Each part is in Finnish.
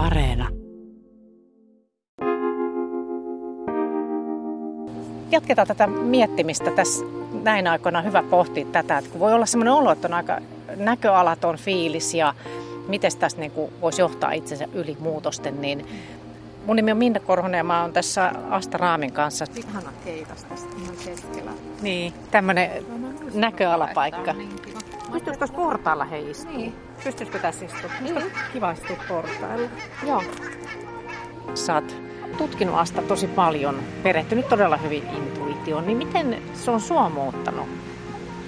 Areena. Jatketaan tätä miettimistä tässä näin aikoina hyvä pohtia tätä, että kun voi olla sellainen olo, että on aika näköalaton fiilis ja miten tästä niin kuin voisi johtaa itsensä yli muutosten, niin mun nimi on Minna Korhonen ja mä oon tässä Asta Raamin kanssa. Ihana keitas tästä ihan keskellä. Niin, tämmöinen näköalapaikka. Niin Pystyisikö tuossa portaalla hei istua? Niin. Pystyisikö tässä istua? Niin. Kiva istua portailla. Joo. Sä oot tutkinut Asta tosi paljon, perehtynyt todella hyvin intuitioon, niin miten se on sua muuttanut?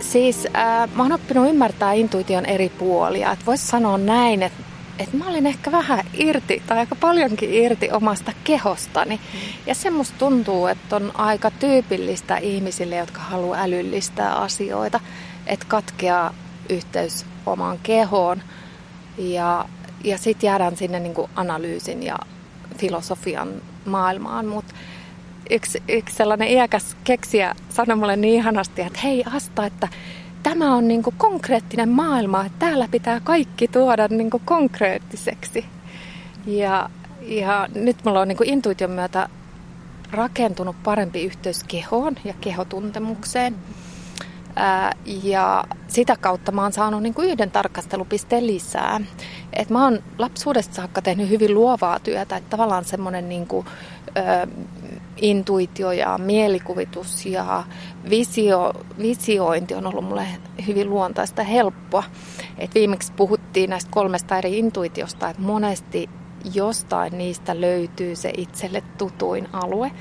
Siis äh, mä oon oppinut ymmärtää intuition eri puolia. Voisi sanoa näin, että et mä olin ehkä vähän irti tai aika paljonkin irti omasta kehostani. Mm. Ja se musta tuntuu, että on aika tyypillistä ihmisille, jotka haluaa älyllistää asioita, että katkeaa yhteys omaan kehoon ja, ja sitten jäädään sinne niinku analyysin ja filosofian maailmaan. Mutta yksi, yksi sellainen iäkäs keksiä sanoi mulle niin ihanasti, että hei Asta, että tämä on niin kuin konkreettinen maailma, että täällä pitää kaikki tuoda niin kuin konkreettiseksi. Ja, ja nyt mulla on niin kuin intuition myötä rakentunut parempi yhteys kehoon ja kehotuntemukseen. Ää, ja sitä kautta mä oon saanut niin kuin yhden tarkastelupisteen lisää. Et mä oon lapsuudesta saakka tehnyt hyvin luovaa työtä, että tavallaan semmoinen niin kuin, intuitio ja mielikuvitus ja visio, visiointi on ollut mulle hyvin luontaista helppoa. Et viimeksi puhuttiin näistä kolmesta eri intuitiosta, että monesti jostain niistä löytyy se itselle tutuin alue.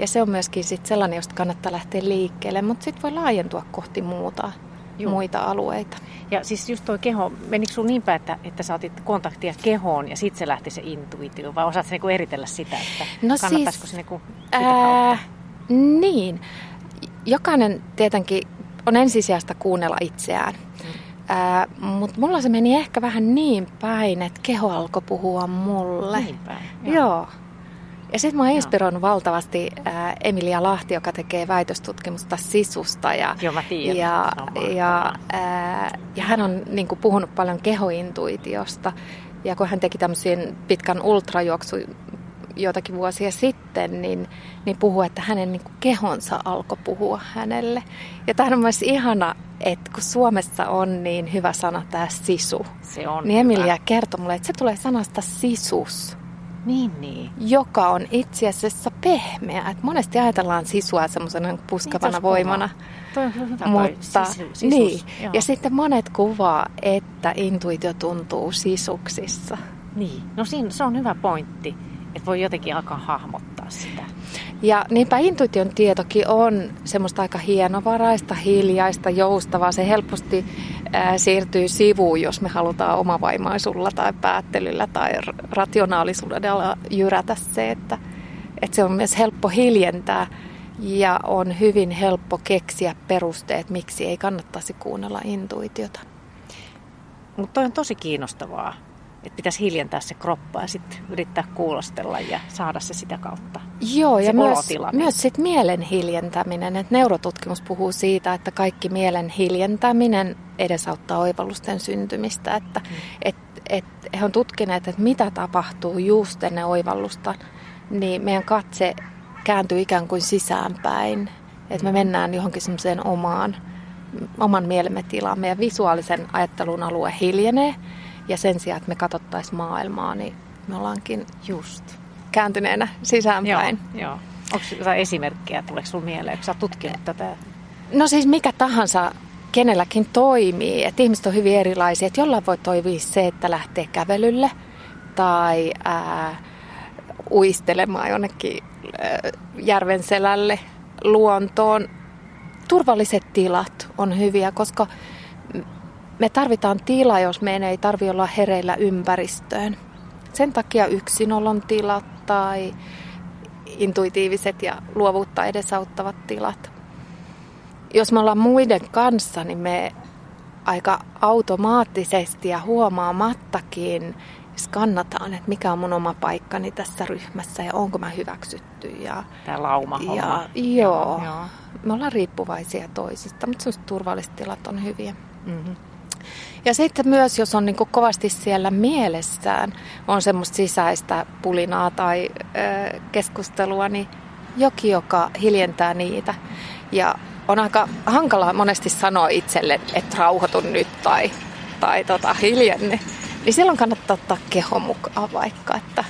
Ja se on myöskin sit sellainen, josta kannattaa lähteä liikkeelle, mutta sitten voi laajentua kohti muuta, Juu. muita alueita. Ja siis just tuo keho, menikö sinulla niin päin, että, että sä otit kontaktia kehoon ja sitten se lähti se intuitio, vai osaatko niinku eritellä sitä, että no kannattaisiko siis, se niinku sitä ää, Niin. Jokainen tietenkin on ensisijasta kuunnella itseään. Mm. Mutta mulla se meni ehkä vähän niin päin, että keho alkoi puhua mulle. Niin päin, joo. joo. Ja sitten mä oon inspiroinut valtavasti ää, Emilia Lahti, joka tekee väitöstutkimusta sisusta. Ja, Joo, mä tiedän. Ja, ja, ää, ja hän on niin kuin, puhunut paljon kehointuitiosta. Ja kun hän teki tämmöisen pitkän ultrajuoksu joitakin vuosia sitten, niin, niin puhuu, että hänen niin kuin, kehonsa alkoi puhua hänelle. Ja tämä on myös ihana, että kun Suomessa on niin hyvä sana tämä sisu, se on niin Emilia kertoi mulle, että se tulee sanasta sisus. Niin, niin. Joka on itse asiassa pehmeä. Et monesti ajatellaan sisua semmoisena puskavana niin, voimana. Toi on hyvä Mutta, sisu, sisus. Niin. Ja sitten monet kuvaa, että intuitio tuntuu sisuksissa. Niin. No siinä, se on hyvä pointti, että voi jotenkin alkaa hahmottaa sitä. Ja niinpä intuition tietokin on semmoista aika hienovaraista, hiljaista, joustavaa. Se helposti ää, siirtyy sivuun, jos me halutaan omavaimaisulla tai päättelyllä tai rationaalisuudella jyrätä se, että, että se on myös helppo hiljentää ja on hyvin helppo keksiä perusteet, miksi ei kannattaisi kuunnella intuitiota. Mutta on tosi kiinnostavaa, että pitäisi hiljentää se kroppa ja sitten yrittää kuulostella ja saada se sitä kautta. Joo, ja myös, myös sit mielen hiljentäminen. Et neurotutkimus puhuu siitä, että kaikki mielen hiljentäminen edesauttaa oivallusten syntymistä. Että, mm. et, et, he on tutkineet, että mitä tapahtuu just ennen oivallusta, niin meidän katse kääntyy ikään kuin sisäänpäin. Että me mm. mennään johonkin semmoiseen omaan, oman mielemme tilaan. Meidän visuaalisen ajattelun alue hiljenee ja sen sijaan, että me katsottaisiin maailmaa, niin me ollaankin just kääntyneenä sisäänpäin. Joo, joo. Onko jotain esimerkkejä, tuleeko sinulle mieleen, kun sä tutkinut tätä? No siis mikä tahansa kenelläkin toimii. Et ihmiset on hyvin erilaisia. Et jollain voi toimia se, että lähtee kävelylle tai ää, uistelemaan jonnekin ää, järven selälle luontoon. Turvalliset tilat on hyviä, koska me tarvitaan tila, jos meidän ei tarvi olla hereillä ympäristöön. Sen takia yksinolon tilat tai intuitiiviset ja luovuutta edesauttavat tilat. Jos me ollaan muiden kanssa, niin me aika automaattisesti ja huomaamattakin skannataan, että mikä on mun oma paikkani tässä ryhmässä ja onko mä hyväksytty. Ja, Tämä lauma ja, joo, joo, me ollaan riippuvaisia toisista, mutta turvalliset tilat on hyviä. Mm-hmm. Ja sitten myös, jos on niin kuin kovasti siellä mielessään, on semmoista sisäistä pulinaa tai ö, keskustelua, niin joki, joka hiljentää niitä. Ja on aika hankalaa monesti sanoa itselle, että rauhoitun nyt tai, tai tota, hiljenne. Niin silloin kannattaa ottaa keho mukaan vaikka, että,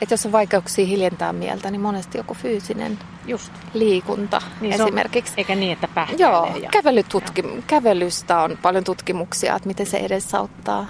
että jos on vaikeuksia hiljentää mieltä, niin monesti joku fyysinen Just. liikunta niin esimerkiksi. On, eikä niin, että pähkäilee. Joo, ja... kävelytutki, kävelystä on paljon tutkimuksia, että miten se edesauttaa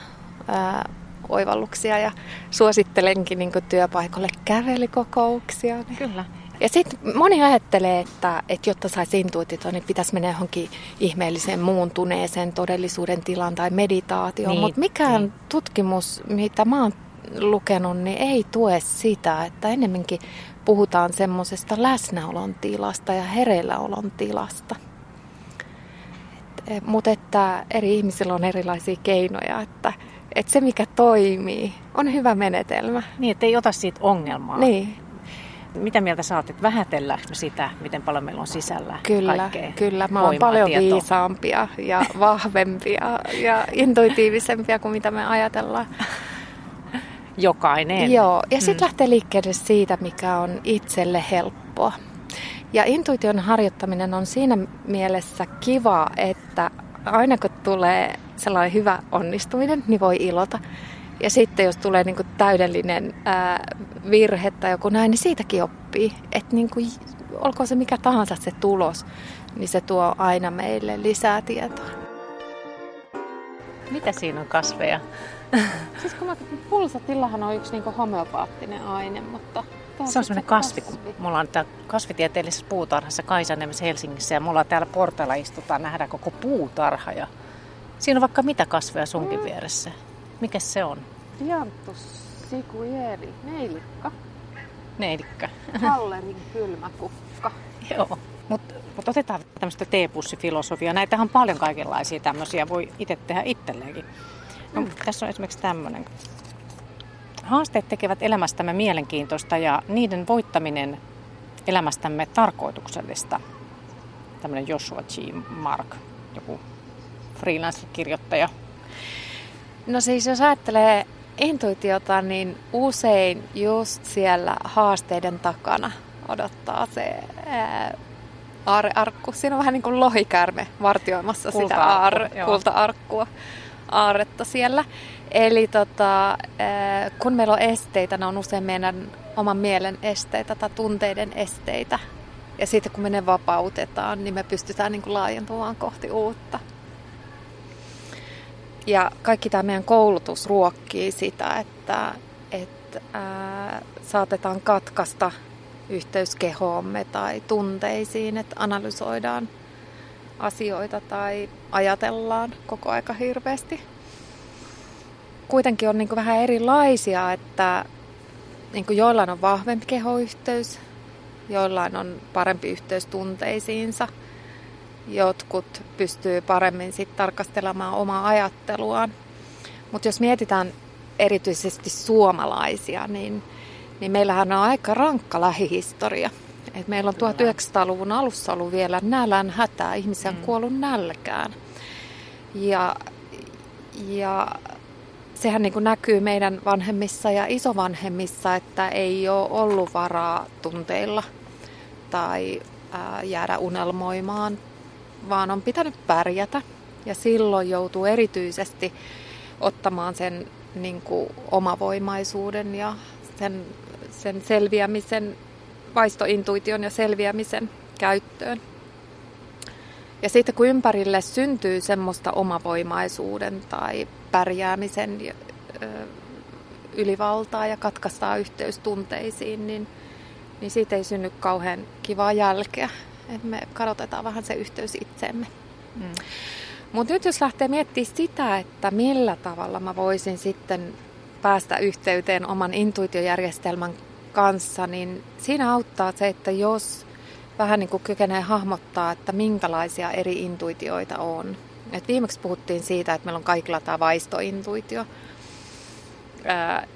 ää, oivalluksia ja suosittelenkin niin työpaikalle kävelykokouksia. Niin. Kyllä. Ja sitten moni ajattelee, että, että jotta saisi intuitiota, niin pitäisi mennä johonkin ihmeelliseen muuntuneeseen todellisuuden tilaan tai meditaatioon. Niin, Mutta mikään niin. tutkimus, mitä mä oon lukenut, niin ei tue sitä, että enemmänkin puhutaan semmoisesta läsnäolon tilasta ja hereilläolon tilasta. Et, mutta että eri ihmisillä on erilaisia keinoja, että, että se mikä toimii on hyvä menetelmä. Niin, että ei ota siitä ongelmaa. Niin. Mitä mieltä saat, että vähätellä sitä, miten paljon meillä on sisällä Kyllä, kaikkea kyllä. Mä oon paljon tietoa. viisaampia ja vahvempia ja intuitiivisempia kuin mitä me ajatellaan. Jokainen. Joo, ja sitten mm. lähtee liikkeelle siitä, mikä on itselle helppoa. Ja intuition harjoittaminen on siinä mielessä kiva, että aina kun tulee sellainen hyvä onnistuminen, niin voi ilota. Ja sitten jos tulee niin kuin täydellinen ää, virhe tai joku näin, niin siitäkin oppii. Että niin kuin, olkoon se mikä tahansa se tulos, niin se tuo aina meille lisää tietoa. Mitä siinä on kasveja? Siis kun mä, pulsatillahan on yksi niin homeopaattinen aine, mutta... Se on semmoinen kasvi, kasvi. kun mulla on täällä kasvitieteellisessä puutarhassa Kaisaniemessä Helsingissä ja mulla täällä portailla istutaan, nähdään koko puutarha ja siinä on vaikka mitä kasveja sunkin mm. vieressä. Mikä se on? Dianthus sikuieri, neilikka. Neilikka. Hallerin kylmäkukka. Joo. Mutta mut otetaan tämmöistä teepussifilosofiaa. Näitä on paljon kaikenlaisia tämmöisiä, voi itse tehdä itselleenkin. No. Tässä on esimerkiksi tämmöinen. Haasteet tekevät elämästämme mielenkiintoista ja niiden voittaminen elämästämme tarkoituksellista. Tämmöinen Joshua G. Mark, joku freelance-kirjoittaja. No siis jos ajattelee intuitiota, niin usein just siellä haasteiden takana odottaa se ää, aarearkku. Siinä on vähän niin kuin lohikärme vartioimassa kulta sitä aar, kulta-arkkua, aaretta siellä. Eli tota, ää, kun meillä on esteitä, ne on usein meidän oman mielen esteitä tai tunteiden esteitä. Ja sitten kun me ne vapautetaan, niin me pystytään niin kuin laajentumaan kohti uutta. Ja kaikki tämä meidän koulutus ruokkii sitä, että, että ää, saatetaan katkaista yhteys kehoomme tai tunteisiin, että analysoidaan asioita tai ajatellaan koko aika hirveästi. Kuitenkin on niin vähän erilaisia, että niin joillain on vahvempi kehoyhteys, joillain on parempi yhteys tunteisiinsa – jotkut pystyy paremmin sit tarkastelemaan omaa ajatteluaan. Mutta jos mietitään erityisesti suomalaisia, niin, niin meillähän on aika rankka lähihistoria. Et meillä on 1900-luvun alussa ollut vielä nälän hätää, ihmisiä on mm. kuollut nälkään. Ja, ja sehän niin kuin näkyy meidän vanhemmissa ja isovanhemmissa, että ei ole ollut varaa tunteilla tai ää, jäädä unelmoimaan vaan on pitänyt pärjätä. Ja silloin joutuu erityisesti ottamaan sen niin kuin, omavoimaisuuden ja sen, sen selviämisen, vaistointuition ja selviämisen käyttöön. Ja sitten kun ympärille syntyy semmoista omavoimaisuuden tai pärjäämisen ylivaltaa ja katkaistaan yhteys tunteisiin, niin, niin siitä ei synny kauhean kivaa jälkeä että me kadotetaan vähän se yhteys itseemme. Mm. Mutta nyt jos lähtee miettimään sitä, että millä tavalla mä voisin sitten päästä yhteyteen oman intuitiojärjestelmän kanssa, niin siinä auttaa se, että jos vähän niin kuin kykenee hahmottaa, että minkälaisia eri intuitioita on. Et viimeksi puhuttiin siitä, että meillä on kaikilla tämä vaistointuitio, ää,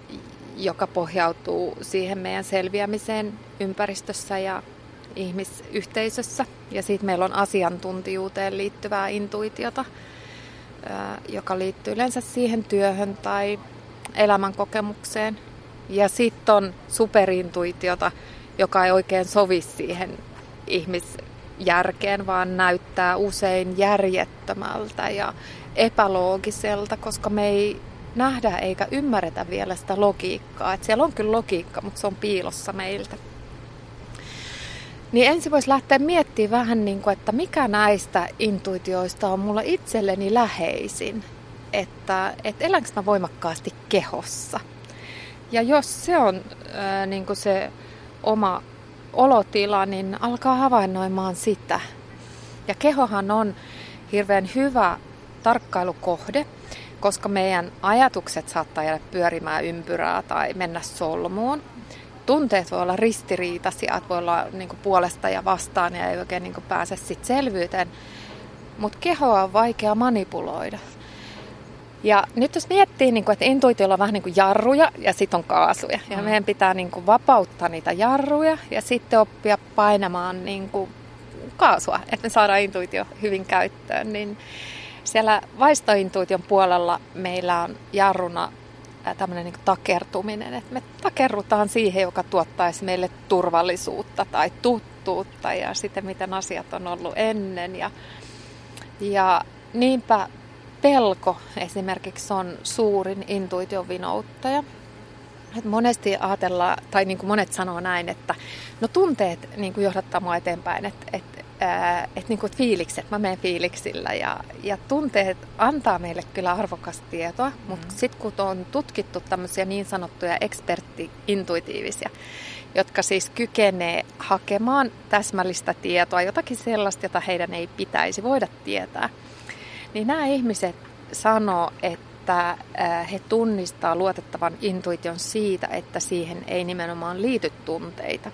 joka pohjautuu siihen meidän selviämiseen ympäristössä ja ihmisyhteisössä. Ja sitten meillä on asiantuntijuuteen liittyvää intuitiota, joka liittyy yleensä siihen työhön tai elämänkokemukseen. Ja sitten on superintuitiota, joka ei oikein sovi siihen ihmisjärkeen, vaan näyttää usein järjettömältä ja epäloogiselta, koska me ei nähdä eikä ymmärretä vielä sitä logiikkaa. Et siellä on kyllä logiikka, mutta se on piilossa meiltä. Niin ensin voisi lähteä miettimään vähän, niin kuin, että mikä näistä intuitioista on mulla itselleni läheisin. Että, että elänkö mä voimakkaasti kehossa. Ja jos se on ää, niin kuin se oma olotila, niin alkaa havainnoimaan sitä. Ja kehohan on hirveän hyvä tarkkailukohde, koska meidän ajatukset saattaa jäädä pyörimään ympyrää tai mennä solmuun. Tunteet voi olla ristiriitaisia, voi olla niin kuin puolesta ja vastaan ja ei oikein niin kuin pääse sit selvyyteen. Mutta kehoa on vaikea manipuloida. Ja nyt jos miettii, niin kuin, että intuitiolla on vähän niin kuin jarruja ja sitten on kaasuja. Ja mm. meidän pitää niin kuin vapauttaa niitä jarruja ja sitten oppia painamaan niin kuin kaasua, että me saadaan intuitio hyvin käyttöön. Niin siellä vaistointuition puolella meillä on jarruna tämmöinen niin takertuminen, että me takerrutaan siihen, joka tuottaisi meille turvallisuutta tai tuttuutta ja sitten miten asiat on ollut ennen. Ja, ja niinpä pelko esimerkiksi on suurin intuition vinouttaja. Et monesti ajatellaan, tai niin kuin monet sanoo näin, että no tunteet niin kuin johdattaa mua eteenpäin, että, että että niin kuin fiilikset, mä menen fiiliksillä ja, ja tunteet antaa meille kyllä arvokasta tietoa, mutta mm. sitten kun on tutkittu tämmöisiä niin sanottuja ekspertti-intuitiivisia, jotka siis kykenee hakemaan täsmällistä tietoa, jotakin sellaista, jota heidän ei pitäisi voida tietää, niin nämä ihmiset sanoo, että he tunnistaa luotettavan intuition siitä, että siihen ei nimenomaan liity tunteita.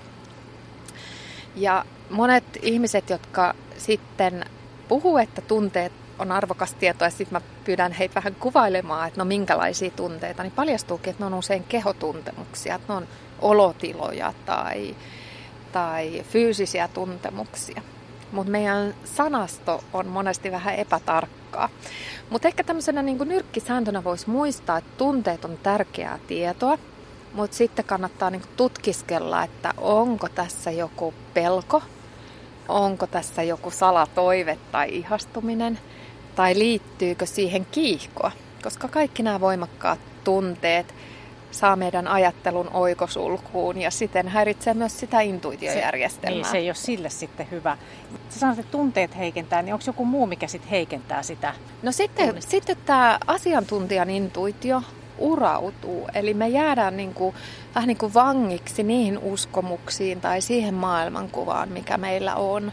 Ja monet ihmiset, jotka sitten puhuu, että tunteet on arvokas tieto ja sitten mä pyydän heitä vähän kuvailemaan, että no minkälaisia tunteita, niin paljastuukin, että ne on usein kehotuntemuksia, että ne on olotiloja tai, tai fyysisiä tuntemuksia. Mutta meidän sanasto on monesti vähän epätarkkaa. Mutta ehkä tämmöisenä niin nyrkkisääntönä voisi muistaa, että tunteet on tärkeää tietoa, mutta sitten kannattaa niin tutkiskella, että onko tässä joku pelko, onko tässä joku salatoive tai ihastuminen, tai liittyykö siihen kiihkoa. Koska kaikki nämä voimakkaat tunteet saa meidän ajattelun oikosulkuun ja siten häiritsee myös sitä intuitiojärjestelmää. Se, niin, se ei ole sille sitten hyvä. Sä sanoit, että tunteet heikentää, niin onko joku muu, mikä sitten heikentää sitä? No sitten, sitten tämä asiantuntijan intuitio urautuu. Eli me jäädään niin kuin, vähän niin kuin vangiksi niihin uskomuksiin tai siihen maailmankuvaan, mikä meillä on.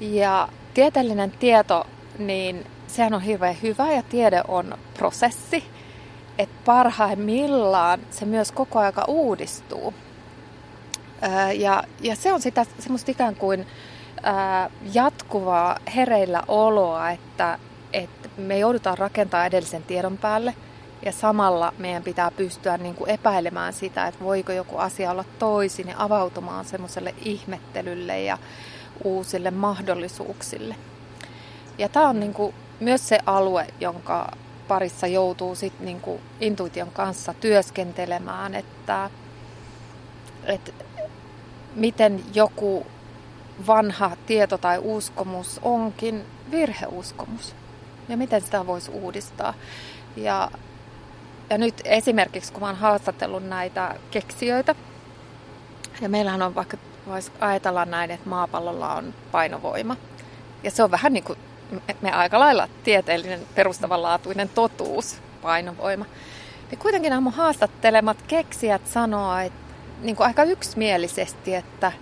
Ja tieteellinen tieto, niin sehän on hirveän hyvä ja tiede on prosessi. Että parhaimmillaan se myös koko aika uudistuu. Ja, ja se on sitä semmoista ikään kuin jatkuvaa hereillä oloa, että, että me joudutaan rakentamaan edellisen tiedon päälle – ja samalla meidän pitää pystyä niin kuin epäilemään sitä, että voiko joku asia olla toisin ja avautumaan semmoiselle ihmettelylle ja uusille mahdollisuuksille. Ja tämä on niin kuin myös se alue, jonka parissa joutuu sit niin kuin intuition kanssa työskentelemään, että, että miten joku vanha tieto tai uskomus onkin virheuskomus ja miten sitä voisi uudistaa. Ja ja nyt esimerkiksi, kun oon haastatellut näitä keksijöitä, ja meillähän on vaikka, voisi ajatella näin, että maapallolla on painovoima. Ja se on vähän niin kuin me aika lailla tieteellinen perustavanlaatuinen totuus, painovoima. Ja kuitenkin nämä mun haastattelemat keksijät sanoo, että niin kuin aika yksimielisesti, että,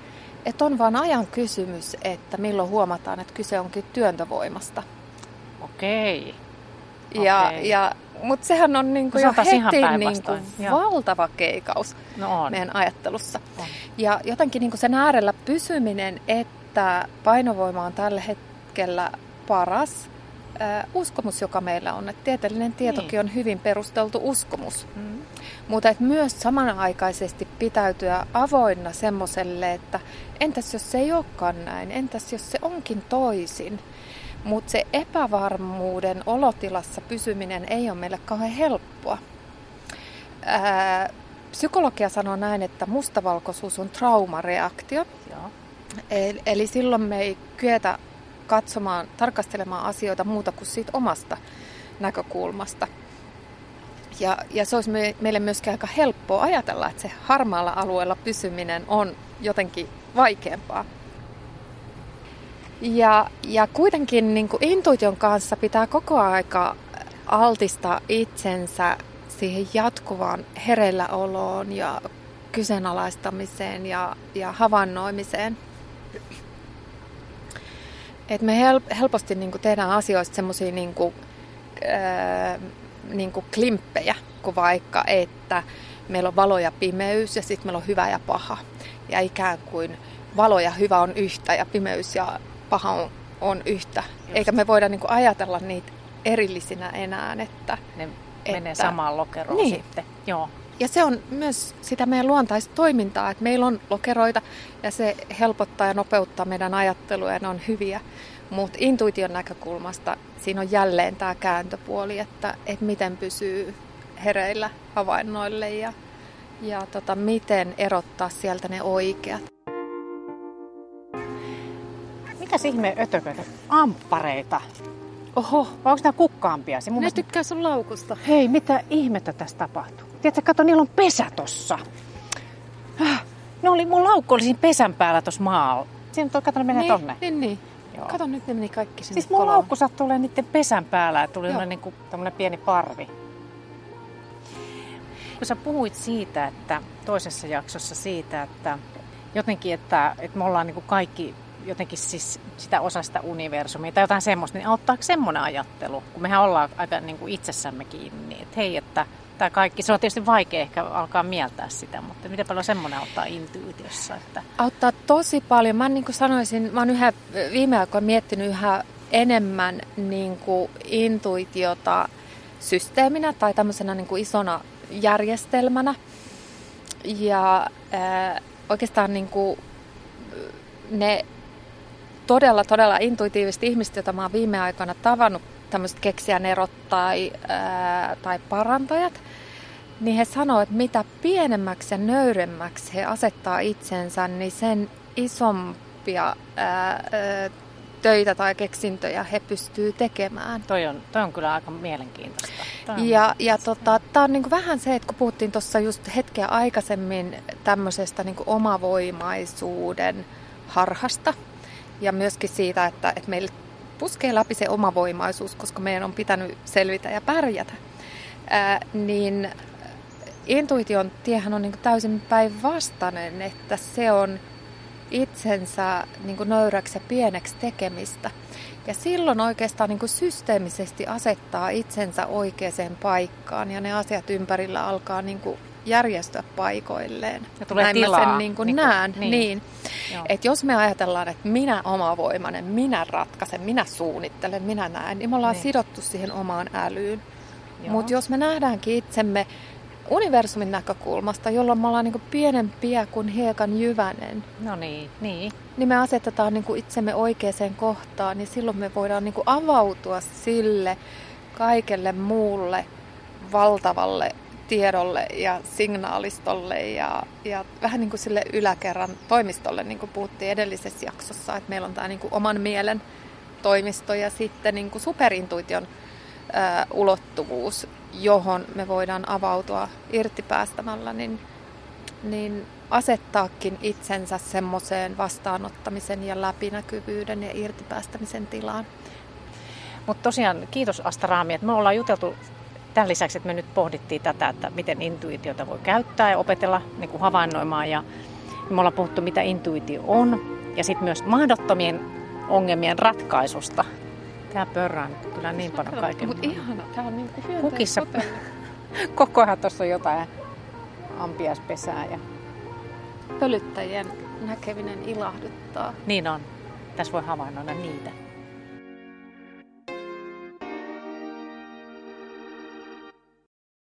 että on vain ajan kysymys, että milloin huomataan, että kyse onkin työntövoimasta. Okei. Ja, okay. ja mutta sehän on niinku jo heti niinku valtava keikaus no on. meidän ajattelussa. On. Ja jotenkin niinku sen äärellä pysyminen, että painovoima on tällä hetkellä paras uskomus, joka meillä on. Että tieteellinen tietokin niin. on hyvin perusteltu uskomus. Mm. Mutta et myös samanaikaisesti pitäytyä avoinna semmoiselle, että entäs jos se ei olekaan näin, entäs jos se onkin toisin. Mutta se epävarmuuden olotilassa pysyminen ei ole meille kauhean helppoa. Ää, psykologia sanoo näin, että mustavalkoisuus on traumareaktio. Joo. Eli, eli silloin me ei kyetä katsomaan, tarkastelemaan asioita muuta kuin siitä omasta näkökulmasta. Ja, ja se olisi me, meille myöskin aika helppoa ajatella, että se harmaalla alueella pysyminen on jotenkin vaikeampaa. Ja, ja kuitenkin niin kuin intuition kanssa pitää koko aika altistaa itsensä siihen jatkuvaan hereilläoloon ja kyseenalaistamiseen ja, ja havainnoimiseen. Et me helposti niin kuin tehdään asioista semmoisia niin kuin, äh, niin kuin klimppejä, kuin vaikka, että meillä on valo ja pimeys ja sitten meillä on hyvä ja paha. Ja ikään kuin valo ja hyvä on yhtä ja pimeys ja paha on, on yhtä. Just. Eikä me voida niin kuin ajatella niitä erillisinä enää. Että, ne menee että, samaan lokeroon niin. sitten. Joo. Ja se on myös sitä meidän luontaista toimintaa, että meillä on lokeroita ja se helpottaa ja nopeuttaa meidän ajattelua ja ne on hyviä. Mutta intuition näkökulmasta siinä on jälleen tämä kääntöpuoli, että, että miten pysyy hereillä havainnoille ja, ja tota, miten erottaa sieltä ne oikeat. Mikäs ihme ötököitä? Amppareita. Oho. Vai onko nämä kukkaampia? Ne mielestä... tykkää sun laukusta. Hei, mitä ihmettä tässä tapahtuu? Tiedätkö, kato, niillä on pesä tossa. Ah, ne oli, mun laukku oli siinä pesän päällä tuossa maalla. Siinä toi, kato, ne menee niin, tonne. Niin, niin. Joo. Kato, nyt ne meni kaikki sinne Siis mun koloon. laukku sattui olemaan niiden pesän päällä ja tuli niin kuin, pieni parvi. Kun sä puhuit siitä, että toisessa jaksossa siitä, että jotenkin, että, että me ollaan niin kuin kaikki jotenkin siis sitä osa sitä universumia tai jotain semmoista, niin auttaako semmoinen ajattelu, kun mehän ollaan aika niin kuin itsessämme kiinni, niin että hei, että tämä kaikki, se on tietysti vaikea ehkä alkaa mieltää sitä, mutta miten paljon semmoinen auttaa intuitiossa? Että... Auttaa tosi paljon. Mä niin kuin sanoisin, mä oon yhä viime aikoina miettinyt yhä enemmän niin kuin intuitiota systeeminä tai tämmöisenä niin kuin isona järjestelmänä. Ja äh, oikeastaan niin kuin ne todella, todella intuitiiviset ihmiset, joita mä oon viime aikoina tavannut, tämmöiset keksijänerot tai, ää, tai parantajat, niin he sanoo, että mitä pienemmäksi ja nöyremmäksi he asettaa itsensä, niin sen isompia ää, ää, töitä tai keksintöjä he pystyy tekemään. Toi on, toi on kyllä aika mielenkiintoista. On ja ja tota, tämä on niinku vähän se, että kun puhuttiin tuossa just hetkeä aikaisemmin tämmöisestä niinku omavoimaisuuden harhasta, ja myöskin siitä, että, että meille puskee läpi se omavoimaisuus, koska meidän on pitänyt selvitä ja pärjätä, ää, niin intuition tiehän on niin täysin päinvastainen, että se on itsensä niin nöyräksi ja pieneksi tekemistä. Ja silloin oikeastaan niin systeemisesti asettaa itsensä oikeaan paikkaan ja ne asiat ympärillä alkaa niin järjestöä paikoilleen. Ja tulee Näin tilaa. mä sen niin kuin niin näen. Niin. niin. Et jos me ajatellaan, että minä omavoimainen, minä ratkaisen, minä suunnittelen, minä näen, niin me ollaan niin. sidottu siihen omaan älyyn. Mutta jos me nähdäänkin itsemme universumin näkökulmasta, jolloin me ollaan niin kuin pienempiä kuin hiekan jyvänen. No niin, niin. Niin me asetetaan niin kuin itsemme oikeaan kohtaan, niin silloin me voidaan niin kuin avautua sille kaikelle muulle valtavalle tiedolle ja signaalistolle ja, ja vähän niin kuin sille yläkerran toimistolle, niin kuin puhuttiin edellisessä jaksossa, että meillä on tämä niin kuin oman mielen toimisto ja sitten niin kuin superintuition ää, ulottuvuus, johon me voidaan avautua irtipäästämällä, niin, niin asettaakin itsensä semmoiseen vastaanottamisen ja läpinäkyvyyden ja irtipäästämisen tilaan. Mutta tosiaan kiitos Asta Raami, että me ollaan juteltu Tämän lisäksi, että me nyt pohdittiin tätä, että miten intuitiota voi käyttää ja opetella niin kuin havainnoimaan. Ja me ollaan puhuttu, mitä intuitio on. Ja sitten myös mahdottomien ongelmien ratkaisusta. Tämä pörrää nyt kyllä niin paljon kaiken. Mutta ihana, tämä on niin kuin Kukissa koko ajan tuossa on jotain ampiaispesää. Ja... Pölyttäjien näkeminen ilahduttaa. Niin on. Tässä voi havainnoida niitä.